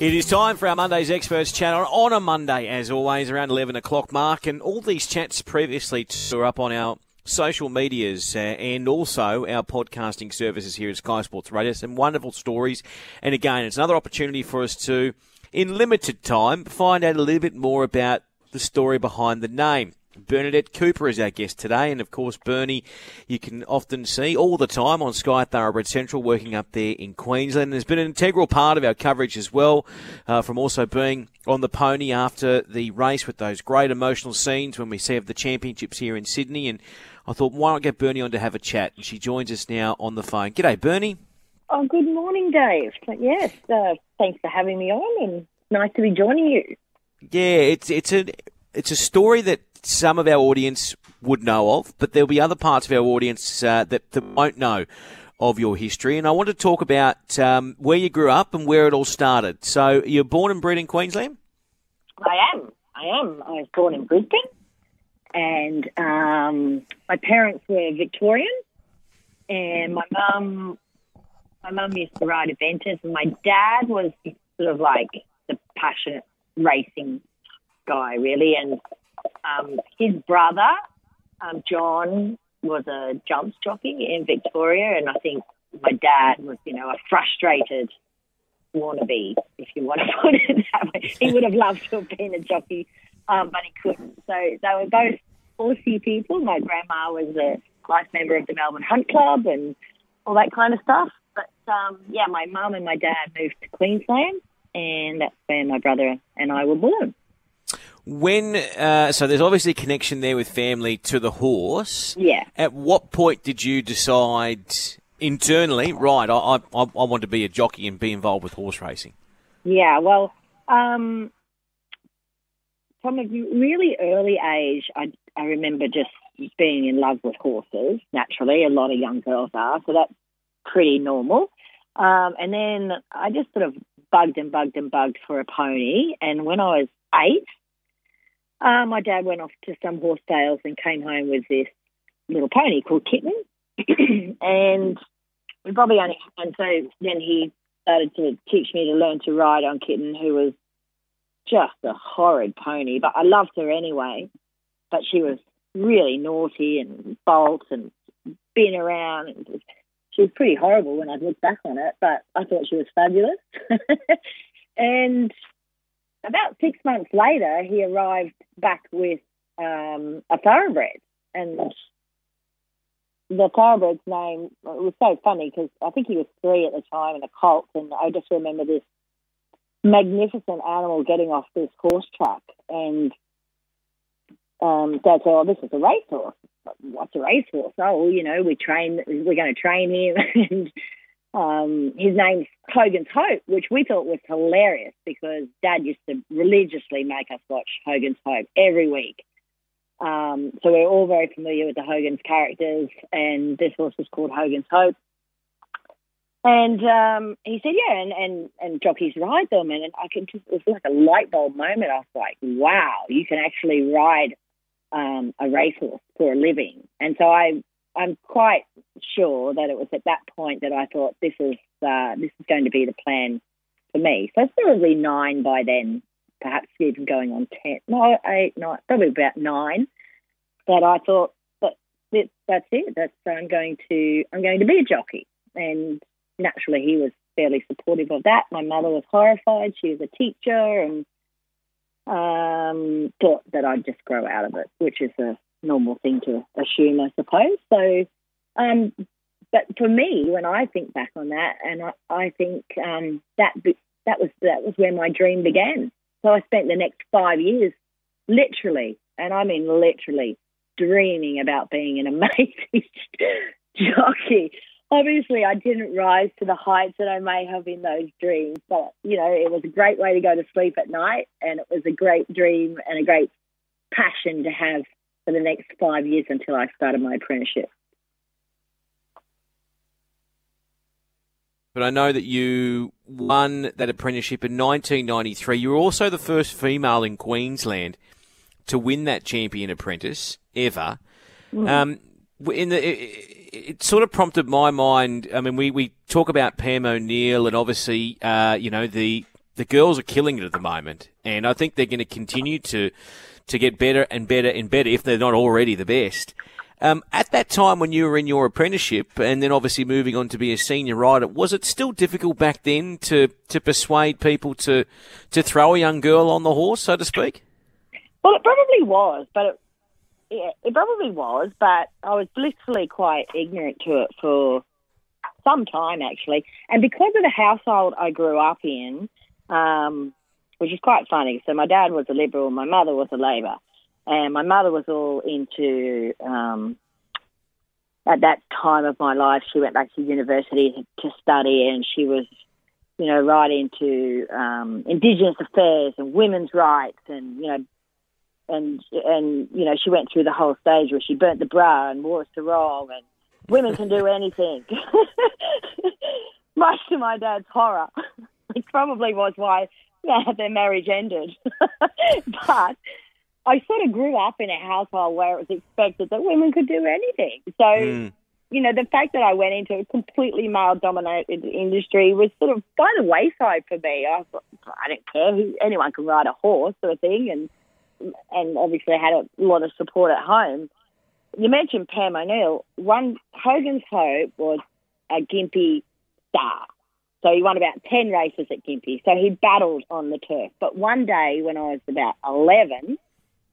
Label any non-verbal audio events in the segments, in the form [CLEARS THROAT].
It is time for our Monday's Experts chat on, a Monday, as always, around 11 o'clock mark. And all these chats previously are up on our social medias uh, and also our podcasting services here at Sky Sports Radio. Some wonderful stories. And again, it's another opportunity for us to, in limited time, find out a little bit more about the story behind the name. Bernadette Cooper is our guest today, and of course, Bernie, you can often see all the time on Sky Thoroughbred Central working up there in Queensland. There's been an integral part of our coverage as well, uh, from also being on the pony after the race with those great emotional scenes when we see of the championships here in Sydney. And I thought, why not get Bernie on to have a chat? And she joins us now on the phone. G'day, Bernie. Oh, good morning, Dave. Yes, uh, thanks for having me on, and nice to be joining you. Yeah, it's it's a it's a story that some of our audience would know of, but there'll be other parts of our audience uh, that, that won't know of your history. And I want to talk about um, where you grew up and where it all started. So you're born and bred in Queensland? I am. I am. I was born in Brisbane, and um, my parents were Victorian, and my mum, my mum used to ride eventers, and my dad was sort of like the passionate racing guy, really, and um, his brother, um, John, was a jumps jockey in Victoria, and I think my dad was, you know, a frustrated wannabe, if you want to [LAUGHS] put it that way. He would have loved to have been a jockey, um, but he couldn't. So they were both horsey people. My grandma was a life member of the Melbourne Hunt Club and all that kind of stuff. But um, yeah, my mum and my dad moved to Queensland, and that's where my brother and I were born. When uh, so there's obviously a connection there with family to the horse. Yeah. At what point did you decide internally, right? I I, I want to be a jockey and be involved with horse racing. Yeah. Well, um, from a really early age, I I remember just being in love with horses. Naturally, a lot of young girls are, so that's pretty normal. Um, and then I just sort of bugged and bugged and bugged for a pony. And when I was eight, uh, my dad went off to some horse sales and came home with this little pony called Kitten. [CLEARS THROAT] and we probably only, and so then he started to teach me to learn to ride on Kitten, who was just a horrid pony, but I loved her anyway. But she was really naughty and bolt and spin around. And she was pretty horrible when I look back on it, but I thought she was fabulous. [LAUGHS] and about six months later, he arrived back with um, a thoroughbred, and the thoroughbred's name it was so funny because I think he was three at the time and a colt, and I just remember this magnificent animal getting off this horse track, and um, Dad said, "Oh, this is a racehorse." What's a racehorse? Oh, you know, we train. We're going to train him, [LAUGHS] and um, his name's Hogan's Hope, which we thought was hilarious because Dad used to religiously make us watch Hogan's Heroes every week. Um, so we're all very familiar with the Hogan's characters, and this horse was called Hogan's Hope. And um, he said, "Yeah, and, and and jockeys ride them, and, and I can just it was like a light bulb moment. I was like, wow, you can actually ride um, a racehorse for a living." And so I I'm quite sure that it was at that point that I thought this is uh, this is going to be the plan for me. So it's probably nine by then, perhaps even going on ten, no eight, nine, probably about nine. That I thought that that's it. That's I'm going to I'm going to be a jockey, and naturally he was fairly supportive of that. My mother was horrified. She was a teacher and um, thought that I'd just grow out of it, which is a normal thing to assume, I suppose. So, um, but for me, when I think back on that, and I, I think um, that that was that was where my dream began. So I spent the next five years, literally, and I mean literally, dreaming about being an [LAUGHS] amazing jockey. Obviously, I didn't rise to the heights that I may have in those dreams, but you know, it was a great way to go to sleep at night, and it was a great dream and a great passion to have for the next five years until I started my apprenticeship. But I know that you won that apprenticeship in 1993. You were also the first female in Queensland to win that champion apprentice ever. Mm. Um, in the, it, it, sort of prompted my mind. I mean, we, we talk about Pam O'Neill and obviously, uh, you know, the the girls are killing it at the moment, and I think they're going to continue to to get better and better and better if they're not already the best. Um, at that time when you were in your apprenticeship and then obviously moving on to be a senior rider, was it still difficult back then to, to persuade people to, to throw a young girl on the horse, so to speak? Well, it probably was, but it, yeah, it probably was, but I was blissfully quite ignorant to it for some time actually. And because of the household I grew up in, um, which is quite funny. So my dad was a Liberal, my mother was a Labor, and my mother was all into. Um, at that time of my life, she went back to university to study, and she was, you know, right into um, Indigenous affairs and women's rights, and you know, and and you know, she went through the whole stage where she burnt the bra and wore a sarong, and women can do [LAUGHS] anything. [LAUGHS] Much to my dad's horror, [LAUGHS] it probably was why yeah, their marriage ended. [LAUGHS] but I sort of grew up in a household where it was expected that women could do anything. So, mm. you know, the fact that I went into a completely male dominated industry was sort of by the wayside for me. I, thought, I don't care who anyone can ride a horse sort of thing and and obviously had a lot of support at home. You mentioned Pam O'Neill. One Hogan's Hope was a Gympie star. So he won about 10 races at Gympie. So he battled on the turf. But one day when I was about 11,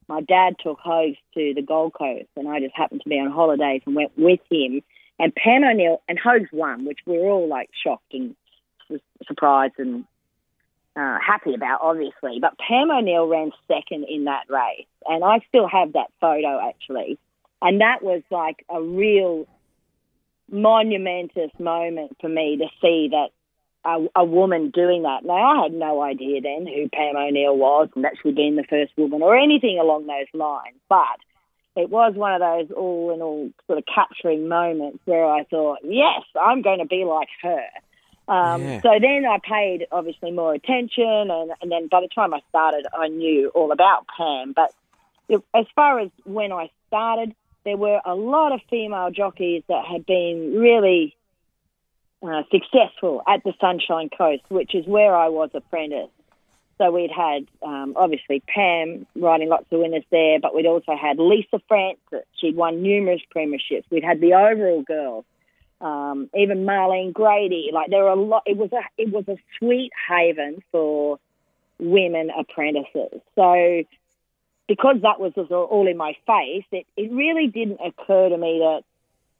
my dad took Hogs to the Gold Coast and I just happened to be on holidays and went with him. And Pam O'Neill and Hogs won, which we were all like shocked and surprised and uh, happy about, obviously. But Pam O'Neill ran second in that race. And I still have that photo actually. And that was like a real monumentous moment for me to see that a, a, woman doing that. Now, I had no idea then who Pam O'Neill was and that she'd been the first woman or anything along those lines, but it was one of those all in all sort of capturing moments where I thought, yes, I'm going to be like her. Um, yeah. So then I paid obviously more attention, and, and then by the time I started, I knew all about Pam. But it, as far as when I started, there were a lot of female jockeys that had been really uh, successful at the Sunshine Coast, which is where I was apprentice. So we'd had um, obviously Pam riding lots of winners there, but we'd also had Lisa France. She'd won numerous premierships. We'd had the overall girls, um, even Marlene Grady. Like there were a lot. It was a it was a sweet haven for women apprentices. So because that was all in my face, it, it really didn't occur to me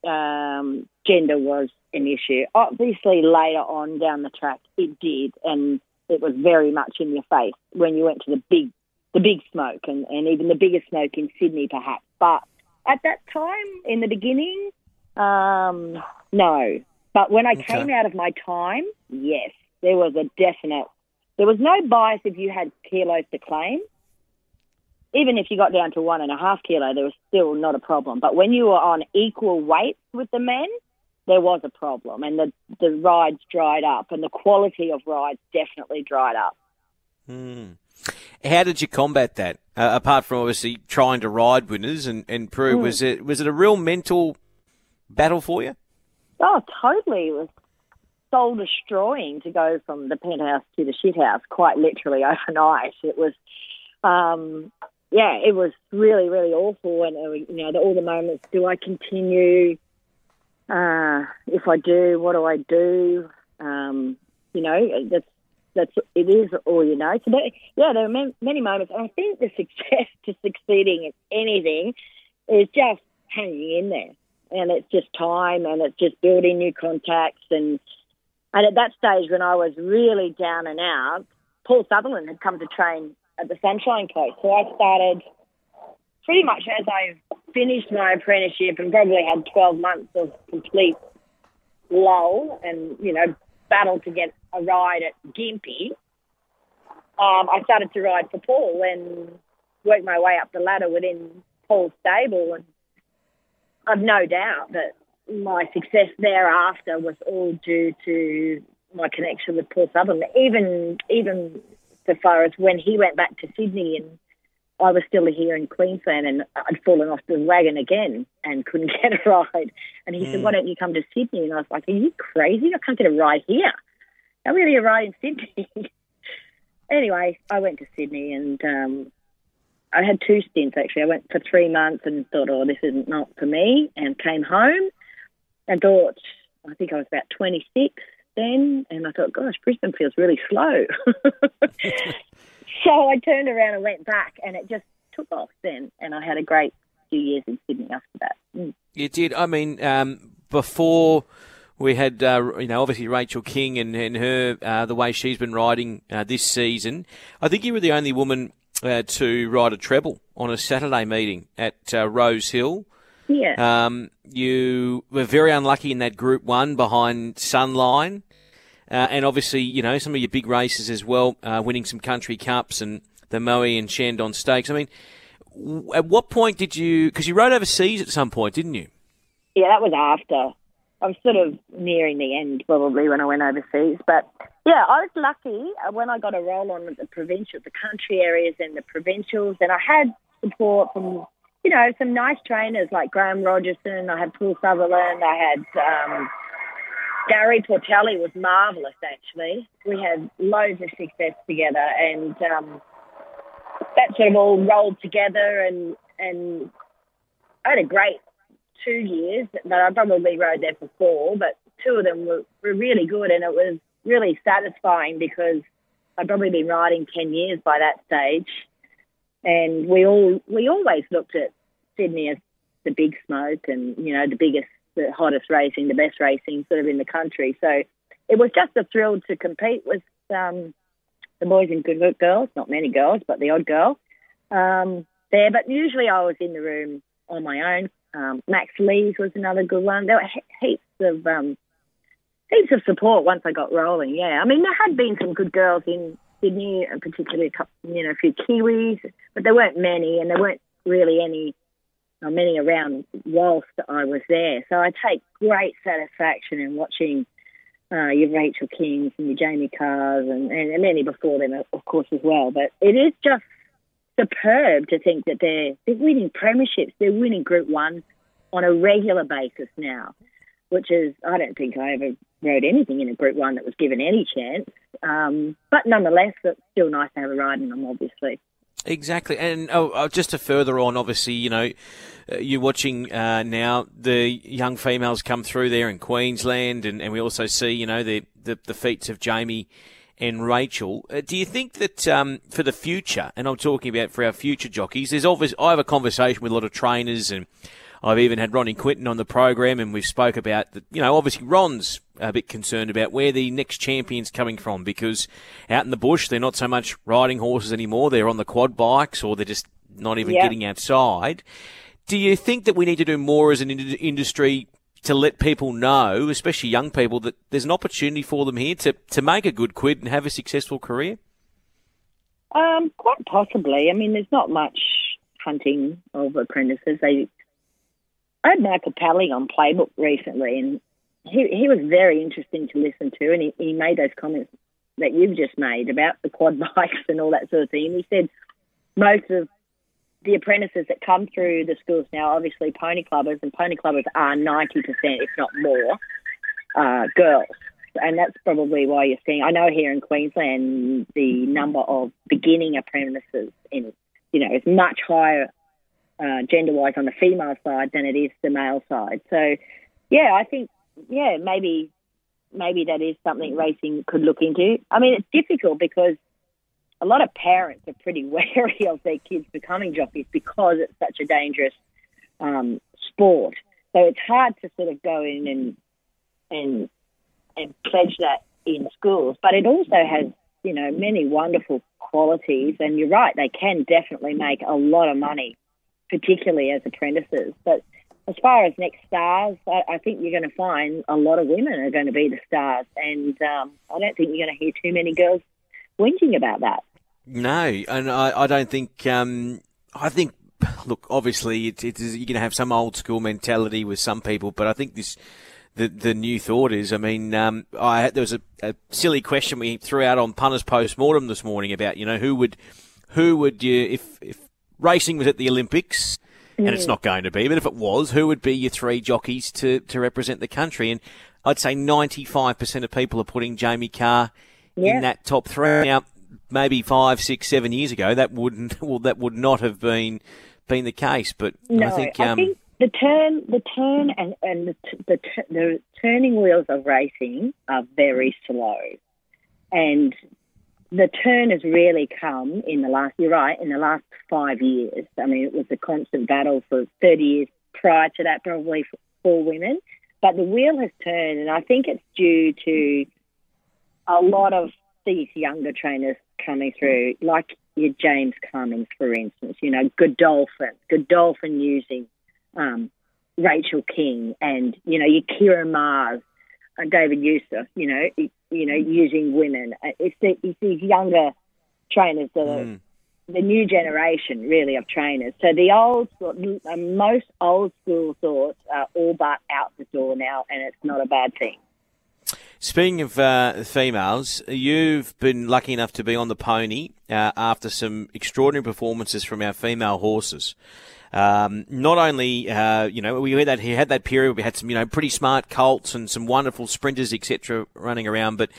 that um, gender was an issue. Obviously, later on down the track, it did, and it was very much in your face when you went to the big, the big smoke, and, and even the biggest smoke in Sydney, perhaps. But at that time, in the beginning, um, no. But when I okay. came out of my time, yes, there was a definite. There was no bias if you had kilos to claim. Even if you got down to one and a half kilo, there was still not a problem. But when you were on equal weight with the men, there was a problem, and the the rides dried up, and the quality of rides definitely dried up. Hmm. How did you combat that? Uh, apart from obviously trying to ride winners and, and prove, mm. was it was it a real mental battle for you? Oh, totally. It was soul destroying to go from the penthouse to the shithouse, quite literally [LAUGHS] overnight. It was, um, yeah, it was really, really awful. And uh, you know, the, all the moments. Do I continue? Uh, if I do, what do I do? Um, you know, that's that's it is all you know. So that, yeah, there are many, moments. And I think the [LAUGHS] success to succeeding in anything is just hanging in there, and it's just time, and it's just building new contacts, and and at that stage when I was really down and out, Paul Sutherland had come to train at the Sunshine Coast, so I started pretty much as I finished my apprenticeship and probably had 12 months of complete lull and, you know, battle to get a ride at Gympie, um, I started to ride for Paul and worked my way up the ladder within Paul's stable. And I've no doubt that my success thereafter was all due to my connection with Paul Sutherland, even even so far as when he went back to Sydney and I was still here in Queensland and I'd fallen off the wagon again and couldn't [LAUGHS] get a ride. And he mm. said, Why don't you come to Sydney? And I was like, Are you crazy? I can't get a ride here. How will you a ride in Sydney? [LAUGHS] anyway, I went to Sydney and um, I had two stints actually. I went for three months and thought, oh, this isn't not for me, and came home and thought, I think I was about 26 then, and I thought, gosh, Brisbane feels really slow. [LAUGHS] so I turned around and went back, and it just took off then, and I had a great few years in Sydney after that. Mm. You did. I mean, um, before we had, uh, you know, obviously Rachel King and, and her, uh, the way she's been riding uh, this season. I think you were the only woman uh, to ride a treble on a Saturday meeting at uh, Rosehill. Yeah. Um, you were very unlucky in that Group One behind Sunline, uh, and obviously, you know, some of your big races as well, winning some country cups and the Moe and Shannon Stakes. I mean, at what point did you? Because you rode overseas at some point, didn't you? Yeah, that was after. I was sort of nearing the end probably when I went overseas. But yeah, I was lucky uh, when I got a role on the provincial, the country areas and the provincials, and I had support from you know some nice trainers like Graeme Rogerson. I had Paul Sutherland. I had um, Gary Portelli was marvelous actually. We had loads of success together, and um, that sort of all rolled together, and and I had a great two years, but I probably rode there for four, but two of them were, were really good and it was really satisfying because I'd probably been riding 10 years by that stage. And we all, we always looked at Sydney as the big smoke and, you know, the biggest, the hottest racing, the best racing sort of in the country. So it was just a thrill to compete with um, the boys and good girls, not many girls, but the odd girl um, there. But usually I was in the room on my own, um, Max Lees was another good one. There were he- heaps of um, heaps of support once I got rolling. Yeah, I mean there had been some good girls in Sydney, and particularly a couple, you know a few Kiwis, but there weren't many, and there weren't really any uh, many around whilst I was there. So I take great satisfaction in watching uh, your Rachel Kings and your Jamie Kahs and, and many before them, of course, as well. But it is just superb to think that they're they're winning premierships, they're winning Group One on a regular basis now, which is I don't think I ever rode anything in a Group One that was given any chance. Um, but nonetheless, it's still nice to have a ride in them, obviously. Exactly, and oh, oh, just to further on, obviously, you know, uh, you're watching uh, now the young females come through there in Queensland, and, and we also see, you know, the, the, the feats of Jamie and Rachel. Uh, do you think that um, for the future, and I'm talking about for our future jockeys, there's obvious. I have a conversation with a lot of trainers, and I've even had Ronnie Quinton on the program, and we've spoke about that. You know, obviously Ron's a bit concerned about where the next champion's coming from because out in the bush they're not so much riding horses anymore; they're on the quad bikes, or they're just not even getting outside. Do you think that we need to do more as an industry to let people know, especially young people, that there's an opportunity for them here to, to make a good quid and have a successful career? Um, quite possibly. I mean, there's not much hunting of apprentices. They, I had Michael Pelling on Playbook recently, and he he was very interesting to listen to, and he, he made those comments that you've just made about the quad [LAUGHS] bikes and all that sort of thing. And he said most of the apprentices that come through the schools now, obviously pony clubbers, and pony clubbers are 90%, if not more, uh, girls. And that's probably why you're seeing, I know here in Queensland, the number of beginning apprentices in, you know, is much higher uh, gender wise on the female side than it is the male side. So, yeah, I think, yeah, maybe maybe that is something racing could look into. I mean, it's difficult because a lot of parents are pretty [LAUGHS] wary of their kids becoming jockeys because it's such a dangerous um, sport. So it's hard to sort of go in and and and pledge that in schools. But it also has, you know, many wonderful qualities. And you're right, they can definitely make a lot of money, particularly as apprentices. But as far as next stars, I, I think you're going to find a lot of women are going to be the stars. And um, I don't think you're going to hear too many girls whinging about that. No, and I, I don't think. Um, I think, look, obviously, it, it is, you're going to have some old school mentality with some people, but I think this. The, the new thought is, I mean, um, I there was a, a silly question we threw out on punters post mortem this morning about you know who would who would you if if racing was at the Olympics and it's not going to be, but if it was, who would be your three jockeys to, to represent the country? And I'd say 95% of people are putting Jamie Kah yeah. in that top three. Now, maybe five, six, seven years ago, that wouldn't [LAUGHS] well, that would not have been been the case. But no, I think, um, I think the turn, the turn, and and the, the the turning wheels of racing are very slow, and the turn has really come in the last. You're right, in the last five years. I mean, it was a constant battle for 30 years prior to that, probably for, women. But the wheel has turned, and I think it's due to a lot of these younger trainers coming through, like your James Cummings, for instance. You know, Godolphin, Godolphin using um, Rachel King, and you know your Ciaron Maher, and David Eustace. You know, you know using women. Uh, it's, the, it's these younger trainers that are Mm. the new generation, really, of trainers. So the old, uh, most old school thoughts are all but out the door now, and it's not a bad thing. Speaking of uh, females, you've been lucky enough to be on the pony uh, after some extraordinary performances from our female horses. Um, not only, uh, you know, we had that he had that period we had some, you know, pretty smart colts and some wonderful sprinters, etc., running around, but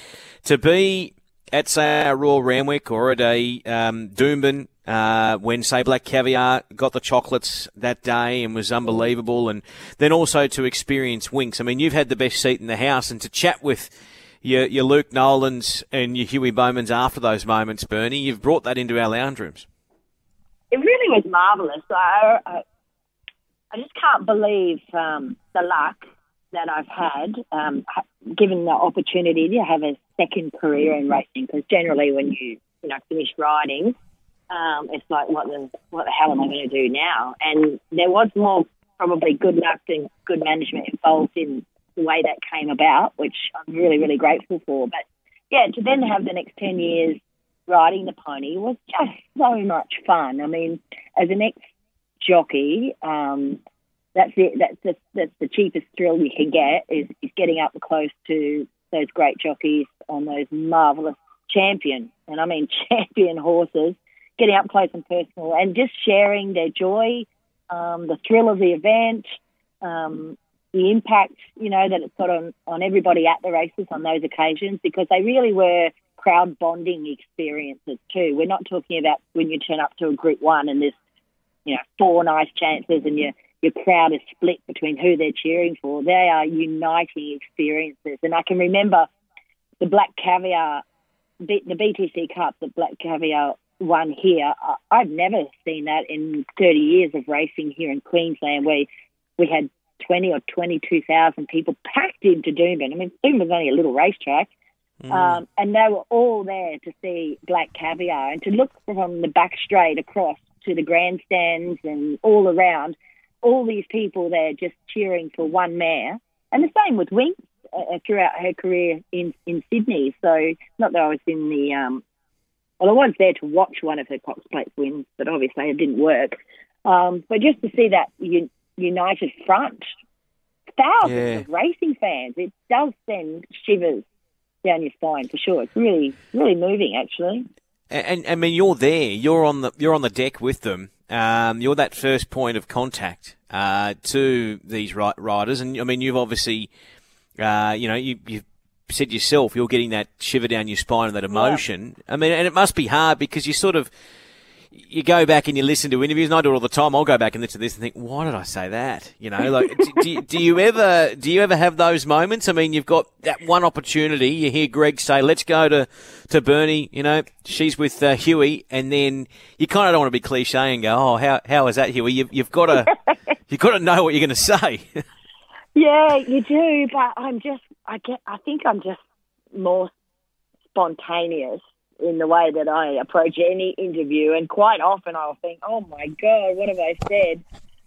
to be at say a Royal Randwick or at a um, Doomben, uh, when say Black Caviar got the chocolates that day and was unbelievable, and then also to experience Winks. I mean, you've had the best seat in the house, and to chat with your, your Luke Nolans and your Huey Bowmans after those moments, Bernie, you've brought that into our lounge rooms. It really was marvellous. I, I, I just can't believe um, the luck that I've had, um, given the opportunity to have a second career in racing. Because generally, when you you know finish riding, um, it's like what the what the hell am I going to do now? And there was more probably good luck and good management involved in the way that came about, which I'm really really grateful for. But yeah, to then have the next ten years riding the pony was just so much fun. I mean, as an ex jockey, um, that's it. That's the, that's the cheapest thrill you can get is, is getting up close to those great jockeys on those marvelous champion, and I mean [LAUGHS] champion horses, getting up close and personal, and just sharing their joy, um, the thrill of the event, um, the impact you know that it's got on on everybody at the races on those occasions because they really were crowd bonding experiences too. We're not talking about when you turn up to a Group One and there's you know four nice chances and you your crowd is split between who they're cheering for. They are uniting experiences. And I can remember the Black Caviar, the BTC Cup, the Black Caviar won here. I've never seen that in 30 years of racing here in Queensland where we had 20 or 22,000 people packed into Doomben. I mean, Doomben's only a little racetrack. Mm. Um, and they were all there to see Black Caviar and to look from the back straight across to the grandstands and all around all these people there just cheering for one mare. And the same with Winks uh, throughout her career in, in Sydney. So, not that I was in the, um, well, I was there to watch one of her Cox Plate wins, but obviously it didn't work. Um, but just to see that un- united front, thousands Yeah. of racing fans, it does send shivers down your spine for sure. It's really, really moving, actually. And, and I mean, you're there. You're on the you're on the deck with them. Um, you're that first point of contact uh, to these riders, and I mean, you've obviously, uh, you know, you, you've said yourself, you're getting that shiver down your spine and that emotion. I mean, and it must be hard because you sort of you go back and you listen to interviews, and I do it all the time. I'll go back and listen to this and think, why did I say that? You know, like, do, do, you- do you ever do you ever have those moments? I mean, you've got that one opportunity. You hear Greg say, "Let's go to to Bernie." You know, she's with uh, Huey, and then you kind of don't want to be cliche and go, "Oh, how how is that, Huey?" You've, you've got to [LAUGHS] you've got to know what you're going to say. [LAUGHS] Yeah, you do, but I'm just, I get, I think I'm just more spontaneous in the way that I approach any interview, and quite often I'll think, "Oh my god, what have I said?"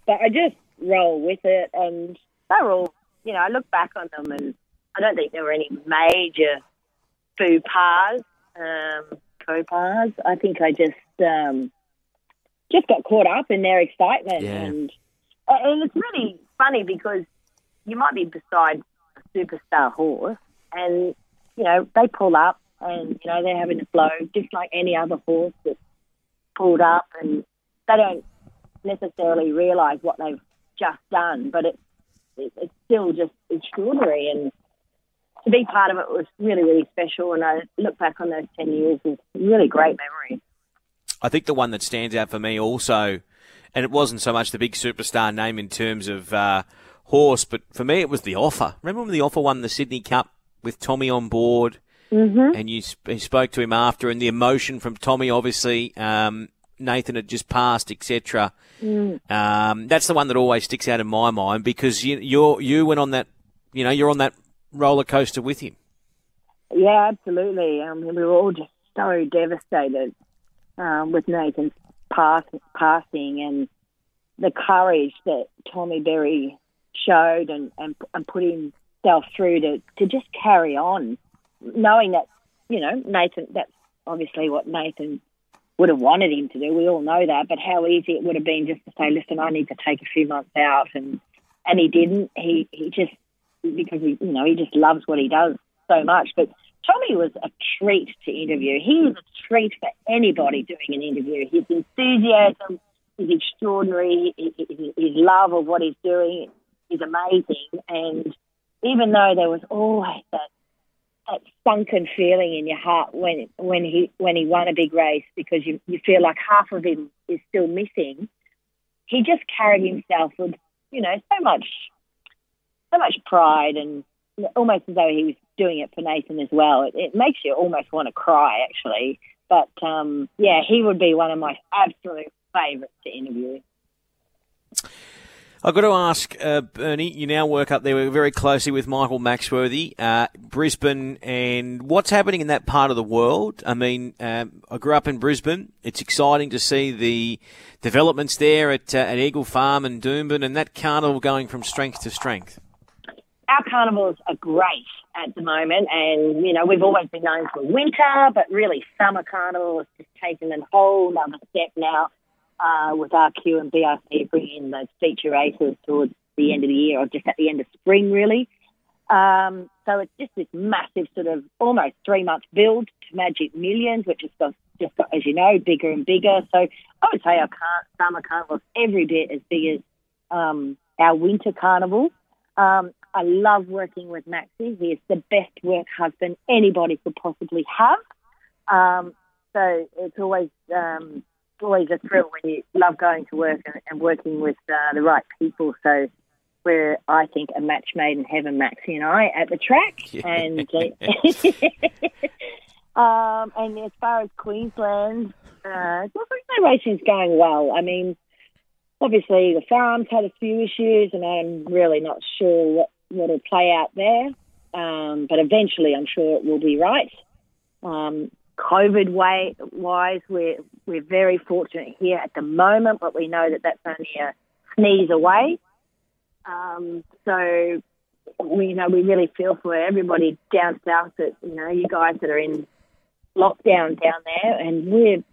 But I just roll with it, and they're all, you know, I look back on them, and I don't think there were any major faux pas, um, faux pas. I think I just, um, just got caught up in their excitement, Yeah. and and it's really funny because you might be beside a superstar horse and, you know, they pull up and, you know, they're having a flow just like any other horse that's pulled up and they don't necessarily realise what they've just done, but it, it, it's still just extraordinary. And to be part of it was really, really special. And I look back on those 10 years with really great memories. I think the one that stands out for me also, and it wasn't so much the big superstar name in terms of uh, horse, but for me it was the offer. Remember when the offer won the Sydney Cup with Tommy on board? Mm-hmm. And you, sp- you spoke to him after, and the emotion from Tommy, obviously, um, Nathan had just passed, etc. Mm. Um, that's the one that always sticks out in my mind because you you you went on that, you know, you're on that roller coaster with him. Yeah, absolutely. Um, we were all just so devastated um, with Nathan's pass, passing and the courage that Tommy Berry showed and, and, and put himself through to, to just carry on, knowing that, you know, Nathan, that's obviously what Nathan would have wanted him to do. We all know that, but how easy it would have been just to say, listen, I need to take a few months out. And, and he didn't. He, he just, because he, you know, he just loves what he does so much. But Tommy was a treat to interview. He was a treat for anybody doing an interview. His enthusiasm is extraordinary. His love of what he's doing is amazing. And even though there was always that that sunken feeling in your heart when when he when he won a big race because you you feel like half of him is still missing, he just carried himself with you know so much so much pride and almost as though he was doing it for Nathan as well. It, it makes you almost want to cry, actually. But um, yeah, he would be one of my absolute favourites to interview. I've got to ask, uh, Bernie, you now work up there very closely with Michael Maxworthy, uh, Brisbane, and what's happening in that part of the world? I mean, um, I grew up in Brisbane. It's exciting to see the developments there at, uh, at Eagle Farm and Doomben, and that carnival going from strength to strength. Our carnivals are great at the moment, and you know we've always been known for winter, but really summer carnival has just taken a whole other step now uh, with RQ and BRC bringing in those feature races towards the end of the year or just at the end of spring, really. Um, so it's just this massive sort of almost three month build to Magic Millions, which has got, just got, as you know, bigger and bigger. So I would say our car- summer carnival is every bit as big as um, our winter carnival. Um, I love working with Maxie. He is the best work husband anybody could possibly have. Um, so it's always um, always a thrill when you love going to work and, and working with uh, the right people. So we're, I think, a match made in heaven, Maxie and I, at the track. [LAUGHS] Yeah. And uh, [LAUGHS] um, and as far as Queensland, uh, Queensland racing's going well. I mean, obviously the farms had a few issues, and I'm really not sure what what'll play out there. Um, but eventually, I'm sure it will be right. Um, COVID way, wise, we're we're very fortunate here at the moment, but we know that that's only a sneeze away. Um, so we you know we really feel for everybody down south that you know you guys that are in lockdown down there, and we're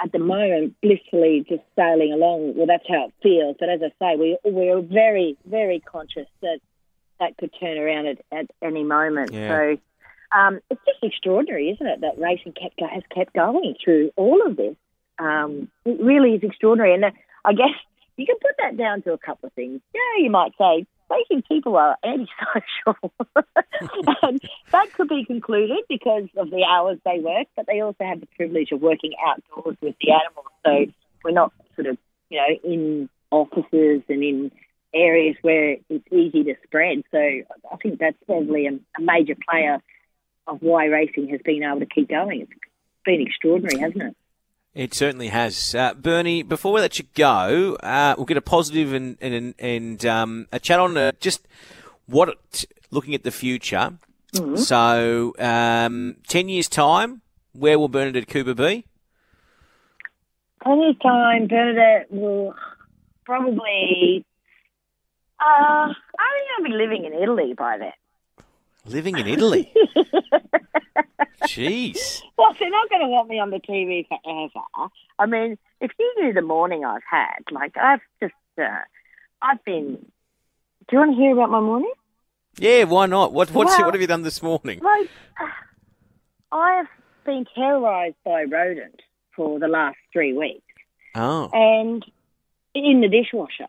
at the moment blissfully just sailing along. Well, that's how it feels. But as I say, we we're very very conscious that that could turn around at, at any moment. Yeah. So um, it's just extraordinary, isn't it, that racing kept, has kept going through all of this. Um, it really is extraordinary. And uh, I guess you can put that down to a couple of things. Yeah, you might say racing people are antisocial. [LAUGHS] and that could be concluded because of the hours they work, but they also have the privilege of working outdoors with the animals. So we're not sort of, you know, in offices and in areas where it's easy to spread. So I think that's probably a, a major player of why racing has been able to keep going. It's been extraordinary, hasn't it? It certainly has. Uh, Bernie, before we let you go, uh, we'll get a positive and, and, and um, a chat on uh, just what, looking at the future. Mm-hmm. So, um, 10 years' time, where will Bernadette Cooper be? Ten years time, Bernadette will probably. Uh, I think I'll be living in Italy by then. Living in Italy. [LAUGHS] Jeez. Well, they're not going to want me on the TV forever. I mean, if you knew the morning I've had, like I've just, uh, I've been. Do you want to hear about my morning? Yeah, why not? What what's, Well- what have you done this morning? Like, [SIGHS] I've been terrorised by rodent for the last three weeks, Oh. and in the dishwasher.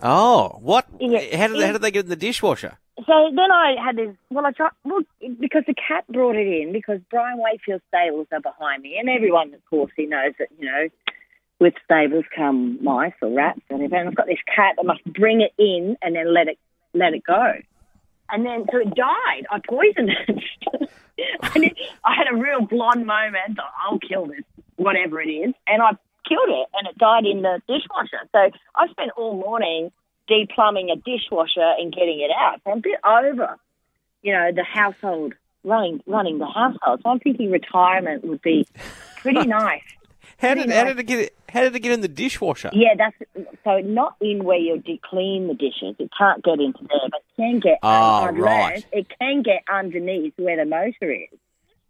Oh, what? Yeah. How did, they, how did they get in the dishwasher? So then I had this. Well, I tried. Well, because the cat brought it in because Brian Wakefield stables are behind me, and everyone, of course, he knows that you know, with stables come mice or rats or whatever. And I've got this cat. I must bring it in and then let it let it go. And then so it died. I poisoned it. [LAUGHS] it, I had a real blonde moment. I'll kill this, whatever it is, and I killed it, and it died in the dishwasher. So I spent all morning deplumbing a dishwasher and getting it out. So I'm a bit over, you know, the household running running the household. So I'm thinking retirement would be pretty [LAUGHS] nice. How did, how did it get how did it get in the dishwasher? Yeah, that's so not in where you de- clean the dishes. It can't get into there, but it can get. Oh, right. It can get underneath where the motor is.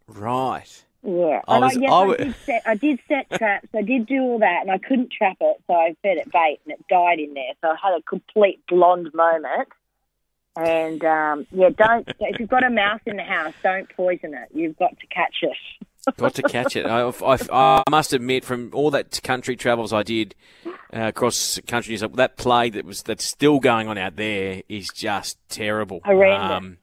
Right. Yeah, I and was- I, yes, I I, did set, I did set traps. I did do all that, and I couldn't trap it, so I fed it bait, and it died in there. So I had a complete blonde moment. And um, yeah, don't if you've got a mouse in the house, don't poison it. You've got to catch it. Got to catch it. I, I, I must admit, from all that country travels I did uh, across country, that plague that was that's still going on out there is just terrible. Horrendous.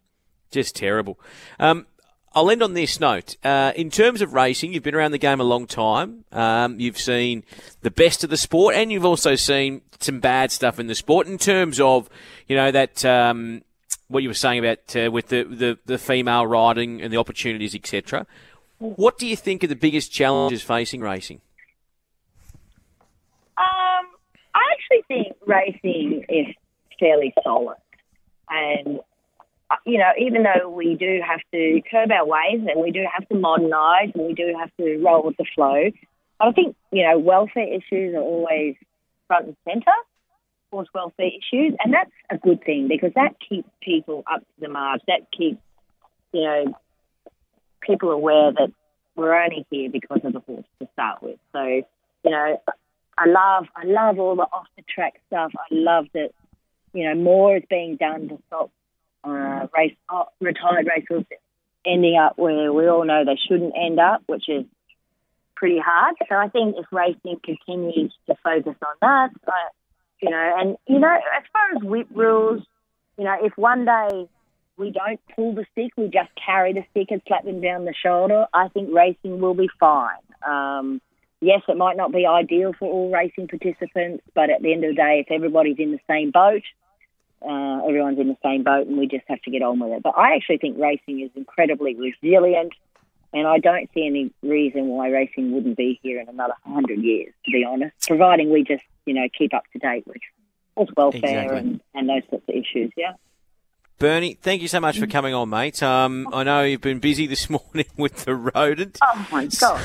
just terrible. Um, I'll end on this note. Uh, in terms of racing, you've been around the game a long time. Um, you've seen the best of the sport, and you've also seen some bad stuff in the sport. In terms of, you know, that um, what you were saying about uh, with the, the, the female riding and the opportunities, etc. What do you think are the biggest challenges facing racing? Um, I actually think racing is fairly solid, and you know, even though we do have to curb our ways and we do have to modernise and we do have to roll with the flow, I think you know welfare issues are always front and centre. Horse welfare issues, and that's a good thing because that keeps people up to the mark. That keeps you know people aware that we're only here because of the horse to start with. So you know, I love I love all the off the track stuff. I love that you know more is being done to stop uh, race uh, retired racehorses ending up where we all know they shouldn't end up, which is pretty hard. So I think if racing continues to focus on that, I, you know, and you know, as far as whip rules, you know, if one day we don't pull the stick, we just carry the stick and slap them down the shoulder, I think racing will be fine. Um, yes, it might not be ideal for all racing participants, but at the end of the day, if everybody's in the same boat, uh, everyone's in the same boat, and we just have to get on with it. But I actually think racing is incredibly resilient, and I don't see any reason why racing wouldn't be here in another hundred years. To be honest, providing we just you know keep up to date with horse welfare Exactly. and, and those sorts of issues. Yeah. Bernie, thank you so much for coming on, mate. Um, I know you've been busy this [LAUGHS] morning with the rodent. Oh my god.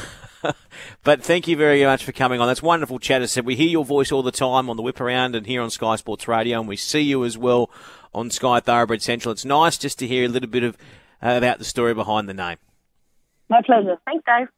But thank you very much for coming on. That's wonderful chat. As I said, we hear your voice all the time on the whip around and here on Sky Sports Radio, and we see you as well on Sky Thoroughbred Central. It's nice just to hear a little bit of uh, about the story behind the name. My pleasure. Thanks, Dave.